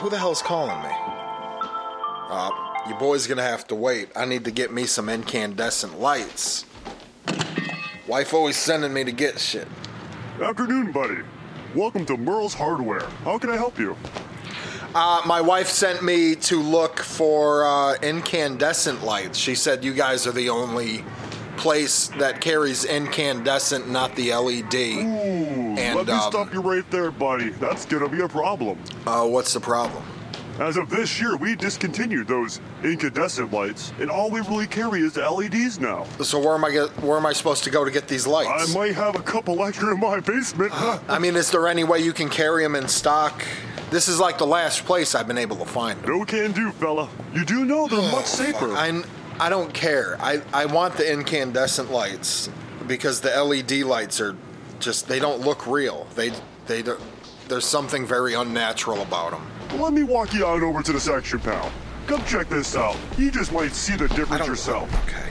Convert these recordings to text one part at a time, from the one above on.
Who the hell's calling me? Uh, your boy's gonna have to wait. I need to get me some incandescent lights. Wife always sending me to get shit. Afternoon, buddy. Welcome to Merle's Hardware. How can I help you? Uh, my wife sent me to look for uh, incandescent lights. She said you guys are the only place that carries incandescent, not the LED. Ooh, Let me um, stop you right there, buddy. That's gonna be a problem. Uh, what's the problem? As of this year, we discontinued those incandescent lights, and all we really carry is the LEDs now. So where am I get, where am I supposed to go to get these lights? I might have a couple extra in my basement. I mean, is there any way you can carry them in stock? This is like the last place I've been able to find them. no can do, fella. You do know they're much safer. I, I don't care. I, I want the incandescent lights because the LED lights are just they don't look real. They they don't, there's something very unnatural about them. Let me walk you out over to the section, pal. Come check this out. You just might see the difference yourself. Okay.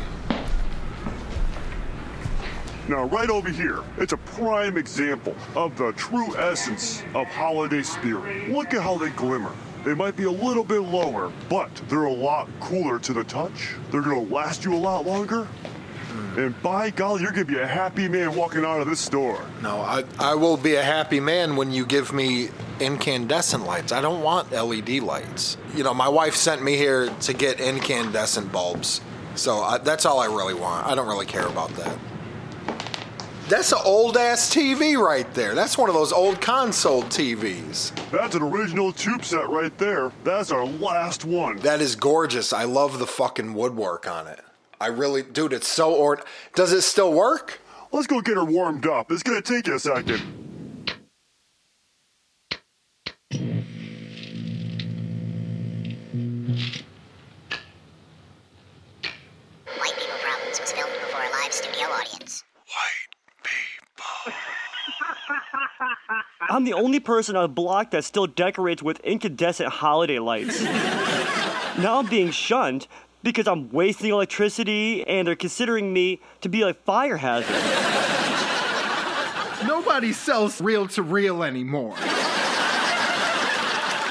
Now, right over here, it's a prime example of the true essence of holiday spirit. Look at how they glimmer. They might be a little bit lower, but they're a lot cooler to the touch. They're gonna last you a lot longer. And by golly, you're gonna be a happy man walking out of this store. No, I I will be a happy man when you give me incandescent lights. I don't want LED lights. You know, my wife sent me here to get incandescent bulbs. So I, that's all I really want. I don't really care about that. That's an old ass TV right there. That's one of those old console TVs. That's an original tube set right there. That's our last one. That is gorgeous. I love the fucking woodwork on it. I really, dude, it's so or. Does it still work? Let's go get her warmed up. It's gonna take you a second. White People Problems was filmed before a live studio audience. White people I'm the only person on the block that still decorates with incandescent holiday lights. now I'm being shunned because I'm wasting electricity and they're considering me to be a fire hazard. Nobody sells reel to reel anymore.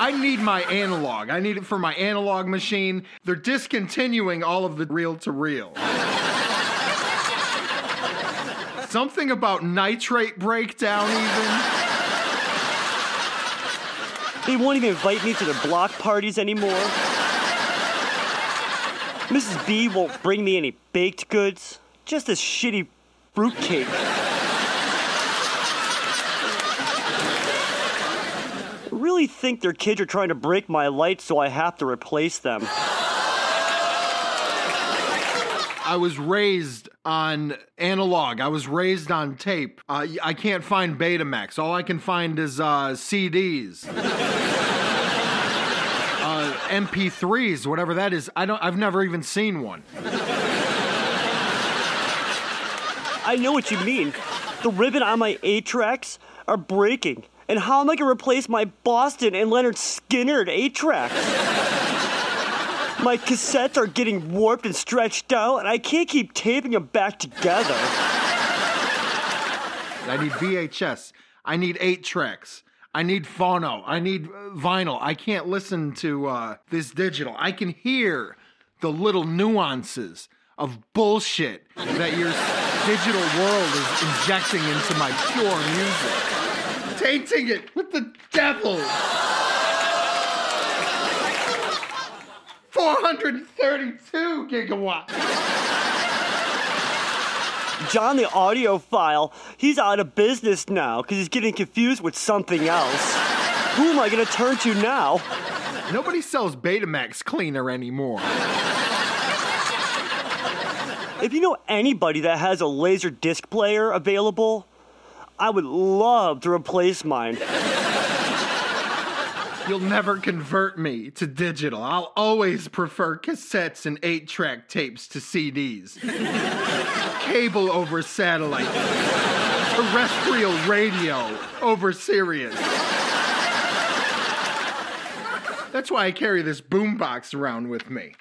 I need my analog. I need it for my analog machine. They're discontinuing all of the reel to reel. Something about nitrate breakdown, even. They won't even invite me to their block parties anymore. Mrs. B won't bring me any baked goods, just a shitty fruitcake. I really think their kids are trying to break my lights so I have to replace them. I was raised on analog. I was raised on tape. Uh, I can't find Betamax. All I can find is uh, CDs, MP3s, whatever that is. I don't. I've never even seen one. I know what you mean. The ribbon on my 8 tracks are breaking. And how am I gonna replace my Boston and Lynyrd Skynyrd 8 tracks? My cassettes are getting warped and stretched out, and I can't keep taping them back together. I need VHS. I need eight tracks. I need phono. I need uh, vinyl. I can't listen to uh, this digital. I can hear the little nuances of bullshit that your digital world is injecting into my pure music, tainting it with the devil. 432 gigawatts. John the audiophile, he's out of business now because he's getting confused with something else. Who am I gonna turn to now? Nobody sells Betamax cleaner anymore. If you know anybody that has a laser disc player available, I would love to replace mine. You'll never convert me to digital. I'll always prefer cassettes and eight track tapes to CDs. Cable over satellite. Terrestrial radio over Sirius. That's why I carry this boombox around with me.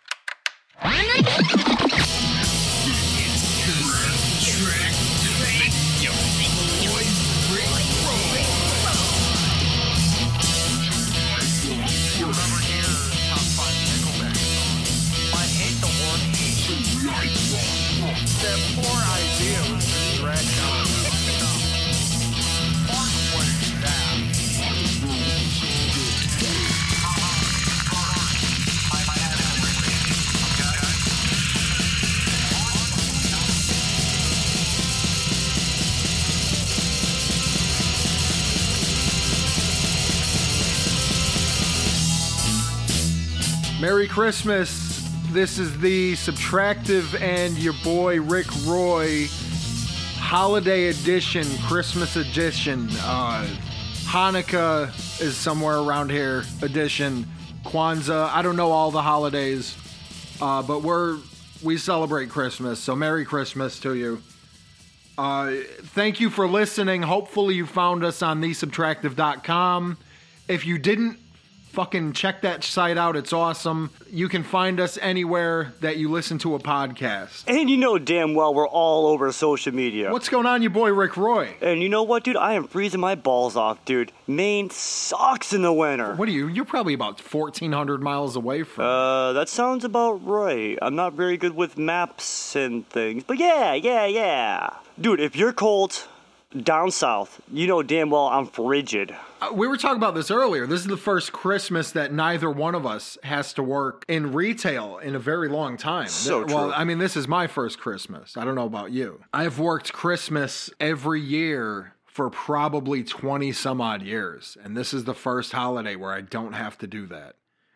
Merry Christmas. This is the Subtractive and your boy Rick Roy Holiday Edition, Christmas Edition. Uh, Hanukkah is somewhere around here. Edition. Kwanzaa. I don't know all the holidays, uh, but we're we celebrate Christmas. So Merry Christmas to you. Uh, thank you for listening. Hopefully you found us on thesubtractive.com. If you didn't, fucking check that site out. It's awesome. You can find us anywhere that you listen to a podcast. And you know damn well we're all over social media. What's going on, your boy Rick Roy? And you know what, dude? I am freezing my balls off, dude. Maine sucks in the winter. What are you? You're probably about 1,400 miles away from. Uh, that sounds about right. I'm not very good with maps and things, but yeah, yeah, yeah. Dude, if you're cold down south, you know damn well I'm frigid. Uh, we were talking about this earlier. This is the first Christmas that neither one of us has to work in retail in a very long time. So Th- Well. I mean, this is my first Christmas. I don't know about you. I've worked Christmas every year for probably 20 some odd years. And this is the first holiday where I don't have to do that.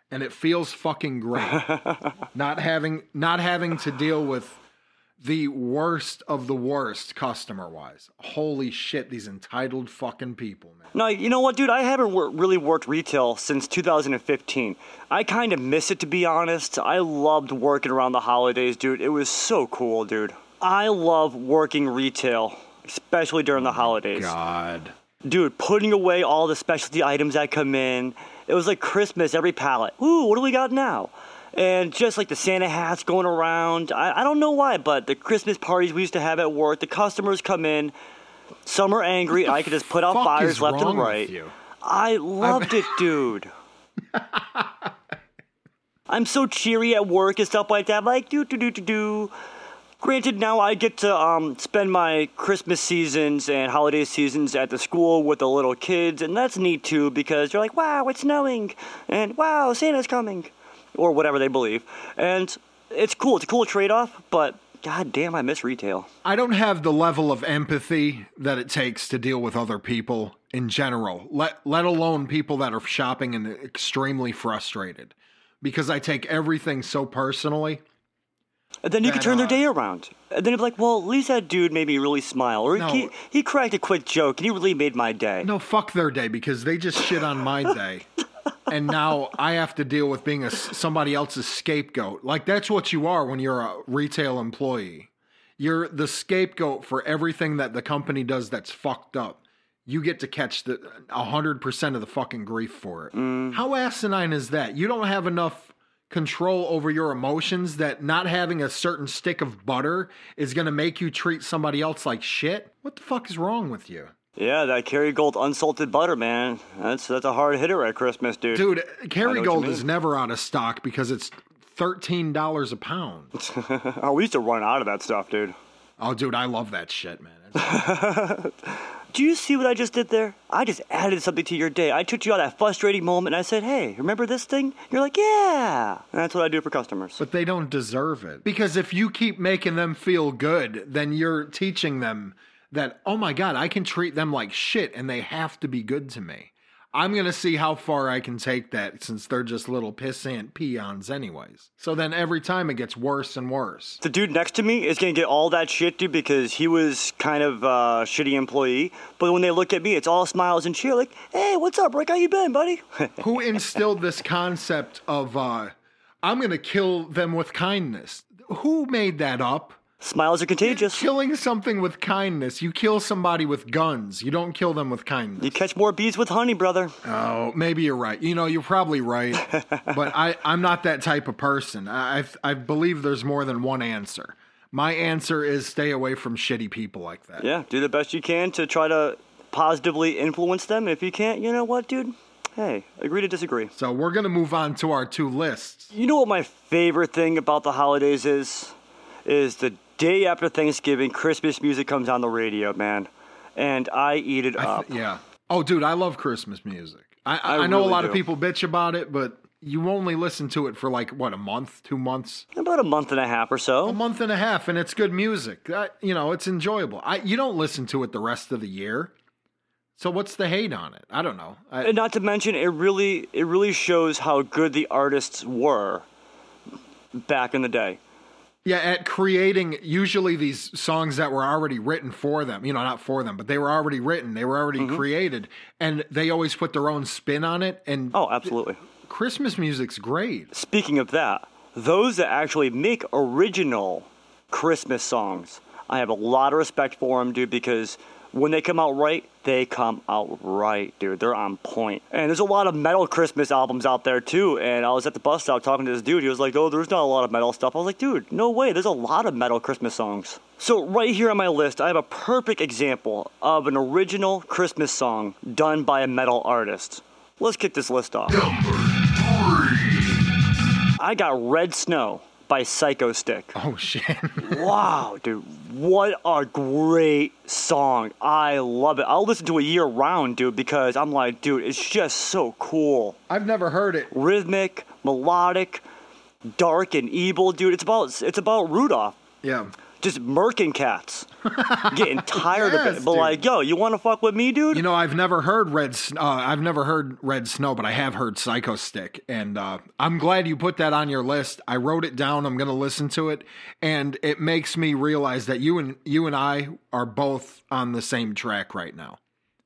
And it feels fucking great. not having not having to deal with the worst of the worst customer wise. Holy shit, these entitled fucking people, man. No, you know what, dude? I haven't wor- really worked retail since 2015. I kind of miss it, to be honest. I loved working around the holidays, dude. It was so cool, dude. I love working retail, especially during the oh holidays. God. Dude, putting away all the specialty items that come in. It was like Christmas every pallet. Ooh, what do we got now? And just like the Santa hats going around. I, I don't know why, but the Christmas parties we used to have at work, the customers come in. Some are angry. I could just put out fires left and right. I loved it, dude. I'm so cheery at work and stuff like that. Like, do, do, do, do, do. Granted, now I get to um, spend my Christmas seasons and holiday seasons at the school with the little kids, and that's neat too because you're like, wow, it's snowing, and wow, Santa's coming, or whatever they believe. And it's cool. It's a cool trade off, but god damn, I miss retail. I don't have the level of empathy that it takes to deal with other people in general, let let alone people that are shopping and extremely frustrated because I take everything so personally. And then you could That, turn their uh, day around. And then you'd be like, well, at least that dude made me really smile. Or No. he, he cracked a quick joke and he really made my day. No, fuck their day because they just shit on my day. And now I have to deal with being a somebody else's scapegoat. Like that's what you are when you're a retail employee. You're the scapegoat for everything that the company does that's fucked up. You get to catch the hundred percent of the fucking grief for it. Mm. How asinine is that? You don't have enough control over your emotions that not having a certain stick of butter is going to make you treat somebody else like shit. What the fuck is wrong with you? Yeah, that Kerrygold unsalted butter, man. That's that's a hard hitter at Christmas, dude. Dude, Kerrygold is never out of stock because it's thirteen dollars a pound. Oh, we used to run out of that stuff, dude. Oh, dude, I love that shit, man. Do you see what I just did there? I just added something to your day. I took you out that frustrating moment and I said, hey, remember this thing? You're like, yeah. And that's what I do for customers. but they don't deserve it because if you keep making them feel good, then you're teaching them that oh my god, I can treat them like shit and they have to be good to me. I'm gonna see how far I can take that since they're just little pissant peons, anyways. So then every time it gets worse and worse. The dude next to me is gonna get all that shit, dude, because he was kind of a shitty employee. But when they look at me, it's all smiles and cheer, like, hey, what's up, Rick? How you been, buddy? who instilled this concept of uh, I'm going to kill them with kindness? Who made that up? Smiles are contagious. Killing something with kindness. You kill somebody with guns. You don't kill them with kindness. You catch more bees with honey, brother. Oh, maybe you're right. You know, you're probably right. but I, I'm not that type of person. I, I, I believe there's more than one answer. My answer is stay away from shitty people like that. Yeah, do the best you can to try to positively influence them. If you can't, you know what, dude? Hey, agree to disagree. So we're going to move on to our two lists. You know what my favorite thing about the holidays is? Is the day after Thanksgiving, Christmas music comes on the radio, man. And I eat it up. Yeah. Oh, dude, I love Christmas music. I, I, I know a really lot of people bitch about it, but you only listen to it for like what a month, two months, About a month and a half or so. a month and a half, and it's good music. That, you know, it's enjoyable. I you don't listen to it the rest of the year. So what's the hate on it? I don't know. I, And not to mention, it really it really shows how good the artists were back in the day. Yeah, at creating usually these songs that were already written for them, you know, not for them, but they were already written, they were already Mm-hmm. created, and they always put their own spin on it. And Oh, absolutely. Christmas music's great. Speaking of that, those that actually make original Christmas songs, I have a lot of respect for them, dude, because when they come out right, they come out right, dude. They're on point. And there's a lot of metal Christmas albums out there, too. And I was at the bus stop talking to this dude. He was like, oh, there's not a lot of metal stuff. I was like, dude, no way. There's a lot of metal Christmas songs. So, right here on my list, I have a perfect example of an original Christmas song done by a metal artist. Let's kick this list off. I got Red Snow by Psychostick. Oh shit! Wow, dude, what a great song. I love it. I'll listen to it year round, dude, because I'm like, dude, it's just so cool. I've never heard it. Rhythmic, melodic, dark and evil, dude. It's about it's about Rudolph Yeah. Just murking cats. Getting tired of it. But dude. like, yo, you wanna fuck with me, dude? You know, I've never heard Red. Uh, I've never heard Red Snow, but I have heard Psychostick, and uh, I'm glad you put that on your list. I wrote it down. I'm going to listen to it, and it makes me realize that you and you and I are both on the same track right now.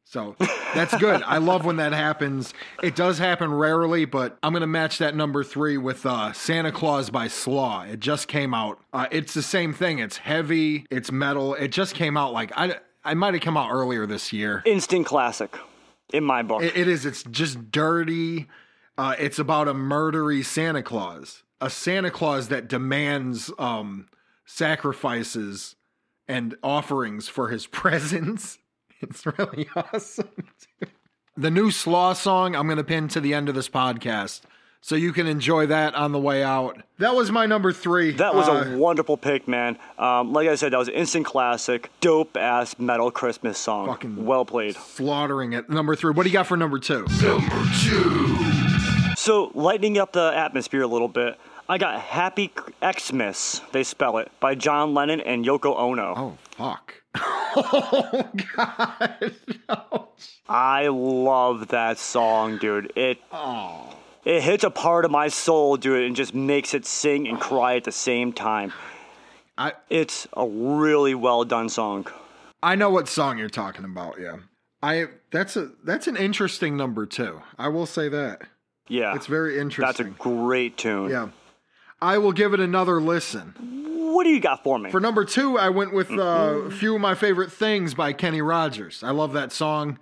So that's good. I love when that happens. It does happen rarely, but I'm going to match that number three with uh, Santa Claws by Slaw. It just came out. Uh, it's the same thing. It's heavy, it's metal. It just came out like, I, I might have come out earlier this year. Instant classic in my book. It, it is. It's just dirty. Uh, it's about a murdery Santa Claus, a Santa Claus that demands um, sacrifices and offerings for his presents. It's really awesome. dude. The new Slaw song I'm going to pin to the end of this podcast, so you can enjoy that on the way out. That was my number three. That was Uh, a wonderful pick, man. Um, like I said, that was an instant classic, dope ass metal Christmas song. Fucking- well played. slaughtering it. Number three. What do you got for number two? number two? So, lightening up the atmosphere a little bit, I got Happy Xmas, they spell it, by John Lennon and Yoko Ono. Oh fuck. oh god. I love that song, dude. It Oh. it hits a part of my soul, dude, and just makes it sing and cry at the same time. I It's a really well done song. I know what song you're talking about. Yeah, I that's a that's an interesting number too. I will say that Yeah. it's very interesting. That's a great tune. yeah, I will give it another listen. What do you got for me? For number two, I went with uh, a few of my favorite things by Kenny Rogers. I love that song.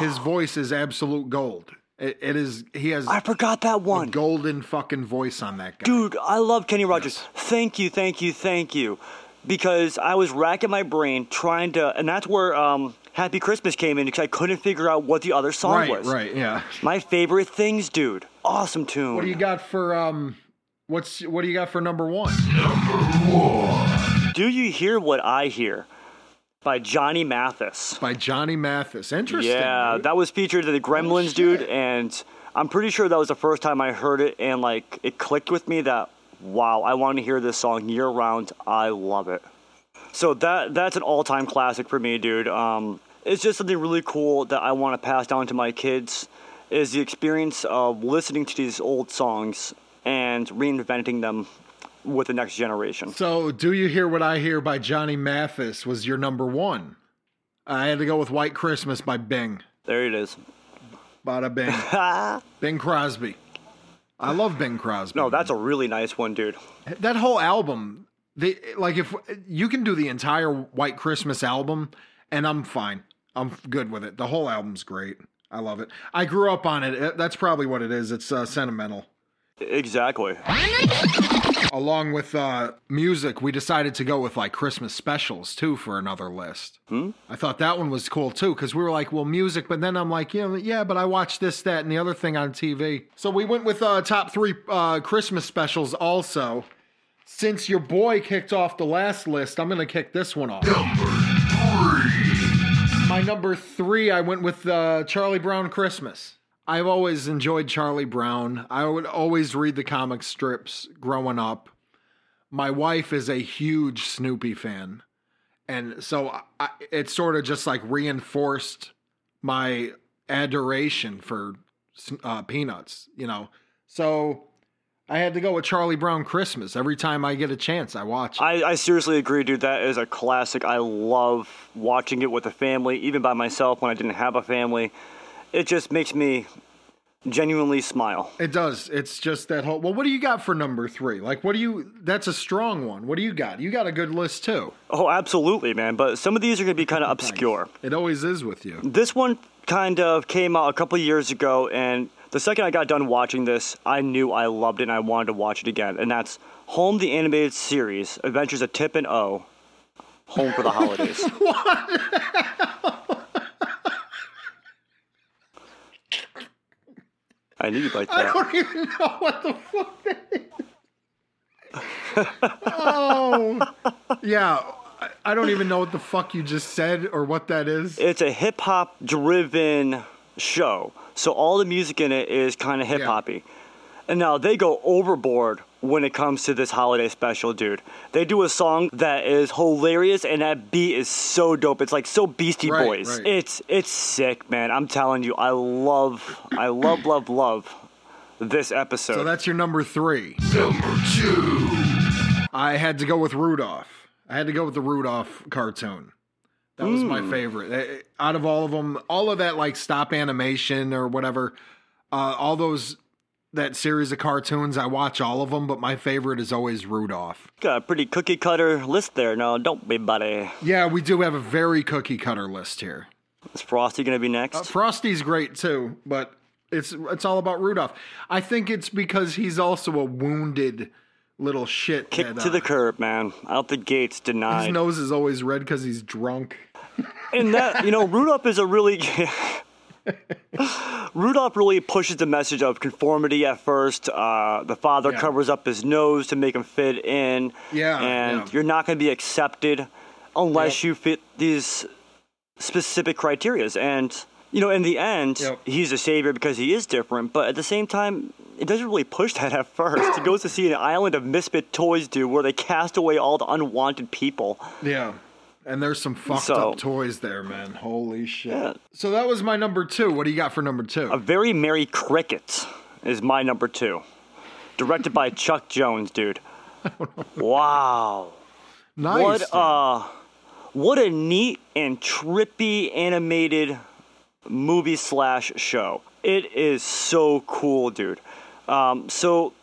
His voice is absolute gold. It, it is. He has I forgot that a one. golden fucking voice on that guy. Dude, I love Kenny Rogers. Thank you, thank you, thank you. Because I was racking my brain trying to, and that's where um, Happy Christmas came in because I couldn't figure out what the other song right, was. right, yeah. My favorite things, dude. Awesome tune. What do you got for um? What's what do you got for number one? Number one. Do you hear what I hear? By Johnny Mathis. By Johnny Mathis. Interesting. Yeah, dude. that was featured in the Gremlins, dude, and I'm pretty sure that was the first time I heard it, and like it clicked with me that wow, I want to hear this song year round. I love it. So that that's an all-time classic for me, dude. Um, it's just something really cool that I want to pass down to my kids. Is the experience of listening to these old songs and reinventing them with the next generation. So, Do You Hear What I Hear by Johnny Mathis was your number one. I had to go with White Christmas by Bing. There it is. Bada Bing. Bing Crosby. I love Bing Crosby. No, that's a really nice one, dude. that whole album. They like if you can do the entire White Christmas album, and I'm fine. I'm good with it. The whole album's great. I love it. I grew up on it. That's probably what it is. It's uh, sentimental. Exactly. along with uh, music, we decided to go with like Christmas specials too for another list. Hmm? I thought that one was cool too because we were like, well, music, but then I'm like, yeah, yeah, but I watched this, that, and the other thing on TV. So we went with uh, top three uh, Christmas specials also. Since your boy kicked off the last list, I'm going to kick this one off. Number three. My number three, I went with uh, Charlie Brown Christmas. I've always enjoyed Charlie Brown. I would always read the comic strips growing up. My wife is a huge Snoopy fan. And so I, it sort of just like reinforced my adoration for uh, Peanuts. You know, so I had to go with Charlie Brown Christmas. Every time I get a chance, I watch it. I, I seriously agree, dude. That is a classic. I love watching it with a family, even by myself when I didn't have a family. It just makes me genuinely smile. It does. It's just that whole. Well, what do you got for number three? Like, what do you? That's a strong one. What do you got? You got a good list too. Oh, absolutely, man. But some of these are going to be kind of obscure. It always is with you. This one kind of came out a couple years ago, and the second I got done watching this, I knew I loved it and I wanted to watch it again. And that's Home the Animated Series Adventures of Tip and O. Home for the Holidays. I knew you'd like I don't even know what the fuck that is. oh, yeah. I- I don't even know what the fuck you just said or what that is. It's a hip hop driven show. So all the music in it is kind of hip hoppy. And now they go overboard when it comes to this holiday special, dude. They do a song that is hilarious and that beat is so dope. It's like so Beastie Right, Boys. right. It's it's sick, man. I'm telling you, I love I love love love this episode. So that's your number three. Number two. I had to go with Rudolph. I had to go with the Rudolph cartoon. That was my favorite. Eh, Out of all of them, all of that like stop animation or whatever, uh, all those that series of cartoons, I watch all of them, but my favorite is always Rudolph. Got a pretty cookie cutter list there. No, don't be buddy. Yeah, we do have a very cookie cutter list here. Is Frosty gonna be next? Uh, Frosty's great too, but it's it's all about Rudolph. I think it's because he's also a wounded little shit. Kick that, to uh, the curb, man. Out the gates, denied. His nose is always red because he's drunk. And that, you know, Rudolph is a really. Rudolph really pushes the message of conformity at first. Uh, the father Yeah. covers up his nose to make him fit in. Yeah, And yeah. you're not going to be accepted unless Yep. you fit these specific criterias. And, you know, in the end, Yep. he's a savior because he is different. But at the same time, it doesn't really push that at first. He goes to see an island of misfit toys, dude, where they cast away all the unwanted people. Yeah. And there's some fucked So- up toys there, man. Holy shit. Yeah. So that was my number two. What do you got for number two? A Very Merry Cricket is my number two. Directed by Chuck Jones, dude. Wow. nice. What dude. uh what a neat and trippy animated movie slash show. It is so cool, dude. Um, so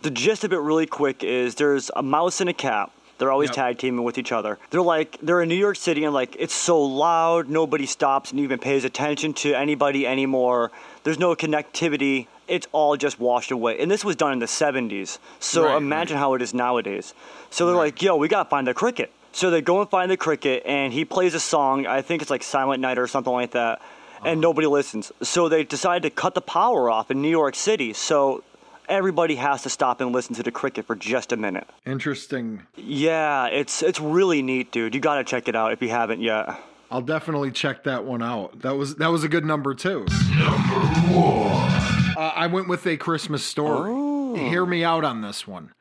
the gist of it really quick is there's a mouse and a cat. They're always Yep. tag teaming with each other. They're like they're in New York City and like it's so loud, nobody stops and even pays attention to anybody anymore. There's no connectivity. It's all just washed away. And this was done in the 70s. So Right, imagine how it is nowadays. So they're like, "Yo, we got to find the cricket." So they go and find the cricket and he plays a song. I think it's like Silent Night or something like that. And oh. nobody listens. So they decide to cut the power off in New York City. So everybody has to stop and listen to the cricket for just a minute. Interesting. Yeah, it's it's really neat, dude. You gotta check it out if you haven't yet. I'll definitely check that one out. That was that was a good number too. Number one. Uh, I went with a Christmas story. Oh. Hear me out on this one.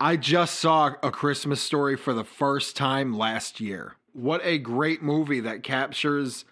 I just saw a Christmas story for the first time last year. What a great movie that captures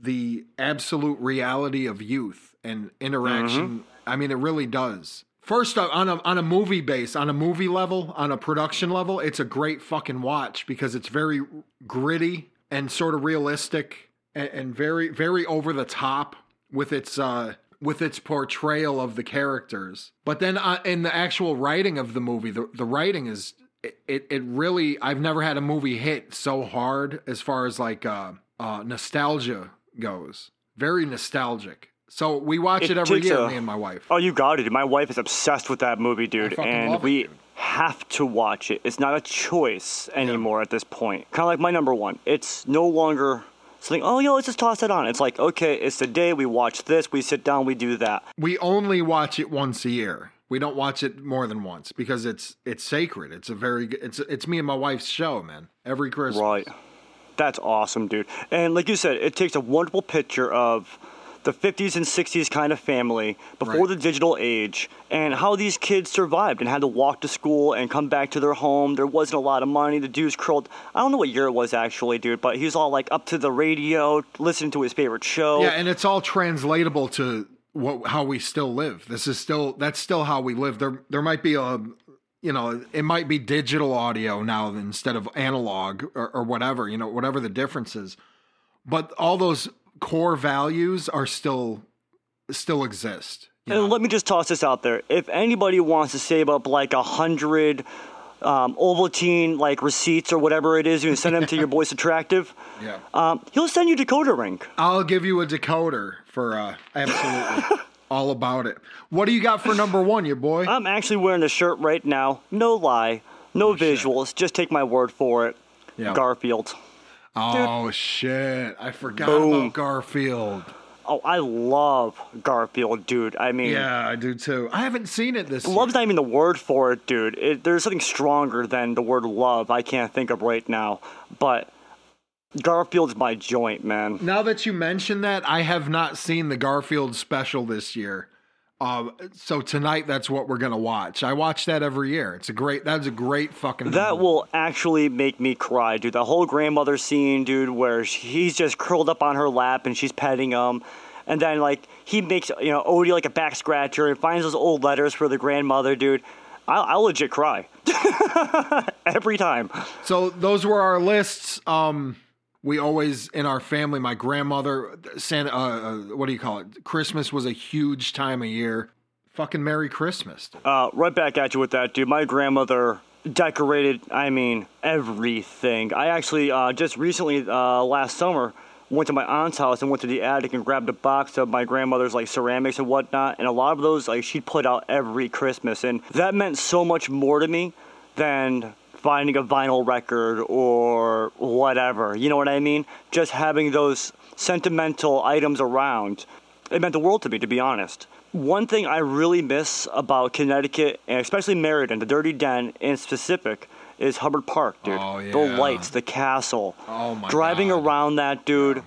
the absolute reality of youth and interaction. I mean, it really does. First, uh, on a on a movie base, on a movie level, on a production level, it's a great fucking watch because it's very gritty and sort of realistic and, and very very over the top with its uh with its portrayal of the characters. But then uh, in the actual writing of the movie, the the writing is it, it really I've never had a movie hit so hard as far as like uh, uh nostalgia goes. Very nostalgic. So we watch it, It every year, a- me and my wife. Oh, you got it. My wife is obsessed with that movie, dude, and love it, we dude. have to watch it. It's not a choice anymore at this point. Kind of like my number one. It's no longer something. Oh, yo, let's just toss it on. It's like, okay, it's the day we watch this. We sit down, we do that. we only watch it once a year. We don't watch it more than once because it's it's sacred. It's a very it's it's me and my wife's show, man. Every Christmas. Right. That's awesome, dude. And like you said, it takes a wonderful picture of the 50s and 60s kind of family before Right. the digital age and how these kids survived and had to walk to school and come back to their home. There wasn't a lot of money. The dude's curled. I don't know what year it was actually, dude, but he was all like up to the radio, listening to his favorite show. Yeah, and it's all translatable to what how we still live. This is still that's still how we live. There there might be a you know, it might be digital audio now instead of analog or, or whatever, you know, whatever the difference is. But all those core values are still still exist. And let me just toss this out there. If anybody wants to save up like a hundred um, Ovaltine like receipts or whatever it is, you can send them to your boy Attractive. Yeah. Um, he'll send you decoder ring. I'll give you a decoder for uh absolutely all about it. What do you got for number 1, your boy? I'm actually wearing the shirt right now. No lie, no shit. visuals. Just take my word for it. Yeah. Garfield. Oh shit. I forgot Boom. about Garfield. Oh, I love Garfield, dude. I mean, Yeah, I do too. I haven't seen it this love's not even the word for it, dude. It, there's something stronger than the word love. I can't think of right now, but Garfield's my joint, man. Now that you mention that, I have not seen the Garfield special this year. Uh, so tonight, that's what we're gonna watch. I watch that every year. It's a great. That's a great fucking. That movie. will actually make me cry, dude. The whole grandmother scene, dude, where he's just curled up on her lap and she's petting him. And then, like, he makes, you know, Odie like a back scratcher and finds those old letters for the grandmother, dude. I'll, I'll legit cry. Every time. So those were our lists. Um, we always in our family. My grandmother, Santa. Uh, uh, what do you call it? Christmas was a huge time of year. Fucking Merry Christmas. Uh, right back at you with that, dude. My grandmother decorated, I mean, everything. I actually uh, just recently, uh, last summer, went to my aunt's house and went to the attic and grabbed a box of my grandmother's like ceramics and whatnot. And a lot of those, like, she'd put out every Christmas. And that meant so much more to me than finding a vinyl record or whatever. You know what I mean? Just having those sentimental items around. It meant the world to me, to be honest. One thing I really miss about Connecticut, and especially Meriden, the Dirty Den in specific, is Hubbard Park, dude. Oh, yeah. The lights, the castle. Oh, my Driving God. around that, dude.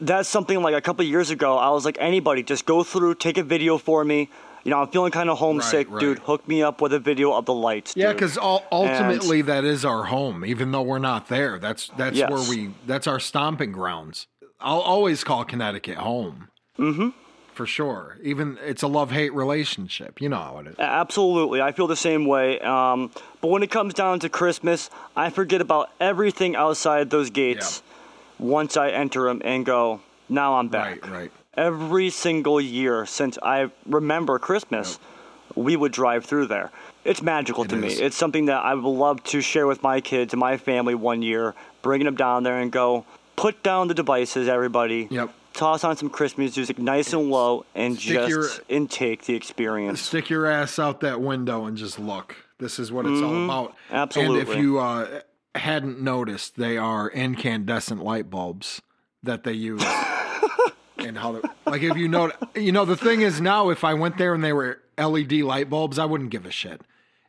That's something like a couple years ago, I was like, anybody, just go through, take a video for me. You know, I'm feeling kind of homesick, right. dude. Hook me up with a video of the lights. Yeah, because ultimately that is our home, even though we're not there. That's that's Yes. where we that's our stomping grounds. I'll always call Connecticut home. Mm-hmm. For sure. Even it's a love hate relationship. You know how it is. Absolutely, I feel the same way. Um, but when it comes down to Christmas, I forget about everything outside those gates. Once I enter them and go, now I'm back. Right, right. Every single year since I remember Christmas, we would drive through there. It's magical to me. It's something that I would love to share with my kids and my family one year, bringing them down there and go, put down the devices, everybody. Yep. Toss on some Christmas music, nice and low, and Stick just your- intake the experience. Stick your ass out that window and just look. This is what it's all about. Absolutely. And if you uh, hadn't noticed, they are incandescent light bulbs that they use. And how, the, like, if you know, you know, the thing is now, if I went there and they were LED light bulbs, I wouldn't give a shit.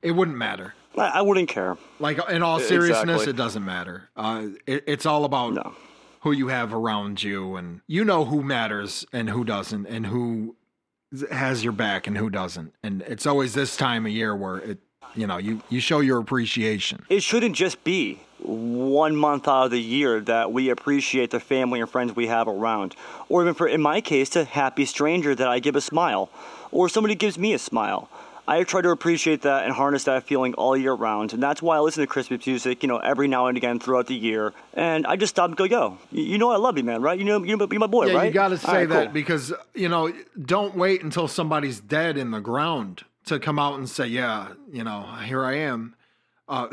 It wouldn't matter. I, I wouldn't care. Like in all seriousness, Exactly. it doesn't matter. Uh, it, it's all about No. who you have around you, and you know who matters and who doesn't, and who has your back and who doesn't. And it's always this time of year where it, you know, you you show your appreciation. It shouldn't just be one month out of the year that we appreciate the family and friends we have around. Or even for, in my case, a happy stranger that I give a smile. Or somebody gives me a smile. I try to appreciate that and harness that feeling all year round. And that's why I listen to Christmas music, you know, every now and again throughout the year. And I just stop and go, yo, you you know I love you, man, right? You know, you're my boy, Yeah, right? you got to say right, that cool. because you know, don't wait until somebody's dead in the ground to come out and say, "Yeah, you know, here I am." Uh,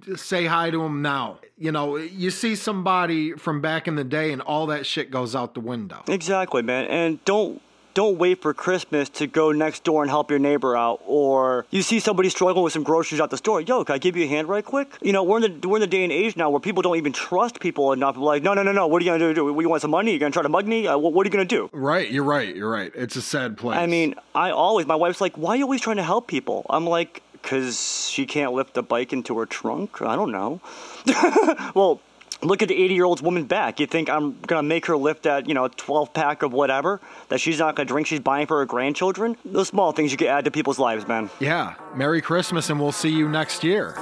just say hi to them now. You know, you see somebody from back in the day, and all that shit goes out the window. Exactly, man. And don't don't wait for Christmas to go next door and help your neighbor out, or you see somebody struggling with some groceries at the store. Yo, can I give you a hand right quick? You know, we're in the we're in the day and age now where people don't even trust people enough. Like, no, no, no, no. What are you gonna do? You want some money? You're gonna try to mug me? Uh, what, what are you gonna do? Right, you're right. You're right. It's a sad place. I mean, I always my wife's like, why are you always trying to help people? I'm like, cause she can't lift a bike into her trunk. I don't know. well, look at the 80 year old woman back. You think I'm going to make her lift that, you know, 12 pack of whatever that she's not going to drink she's buying for her grandchildren? Those small things you can add to people's lives, man. Yeah. Merry Christmas, and we'll see you next year.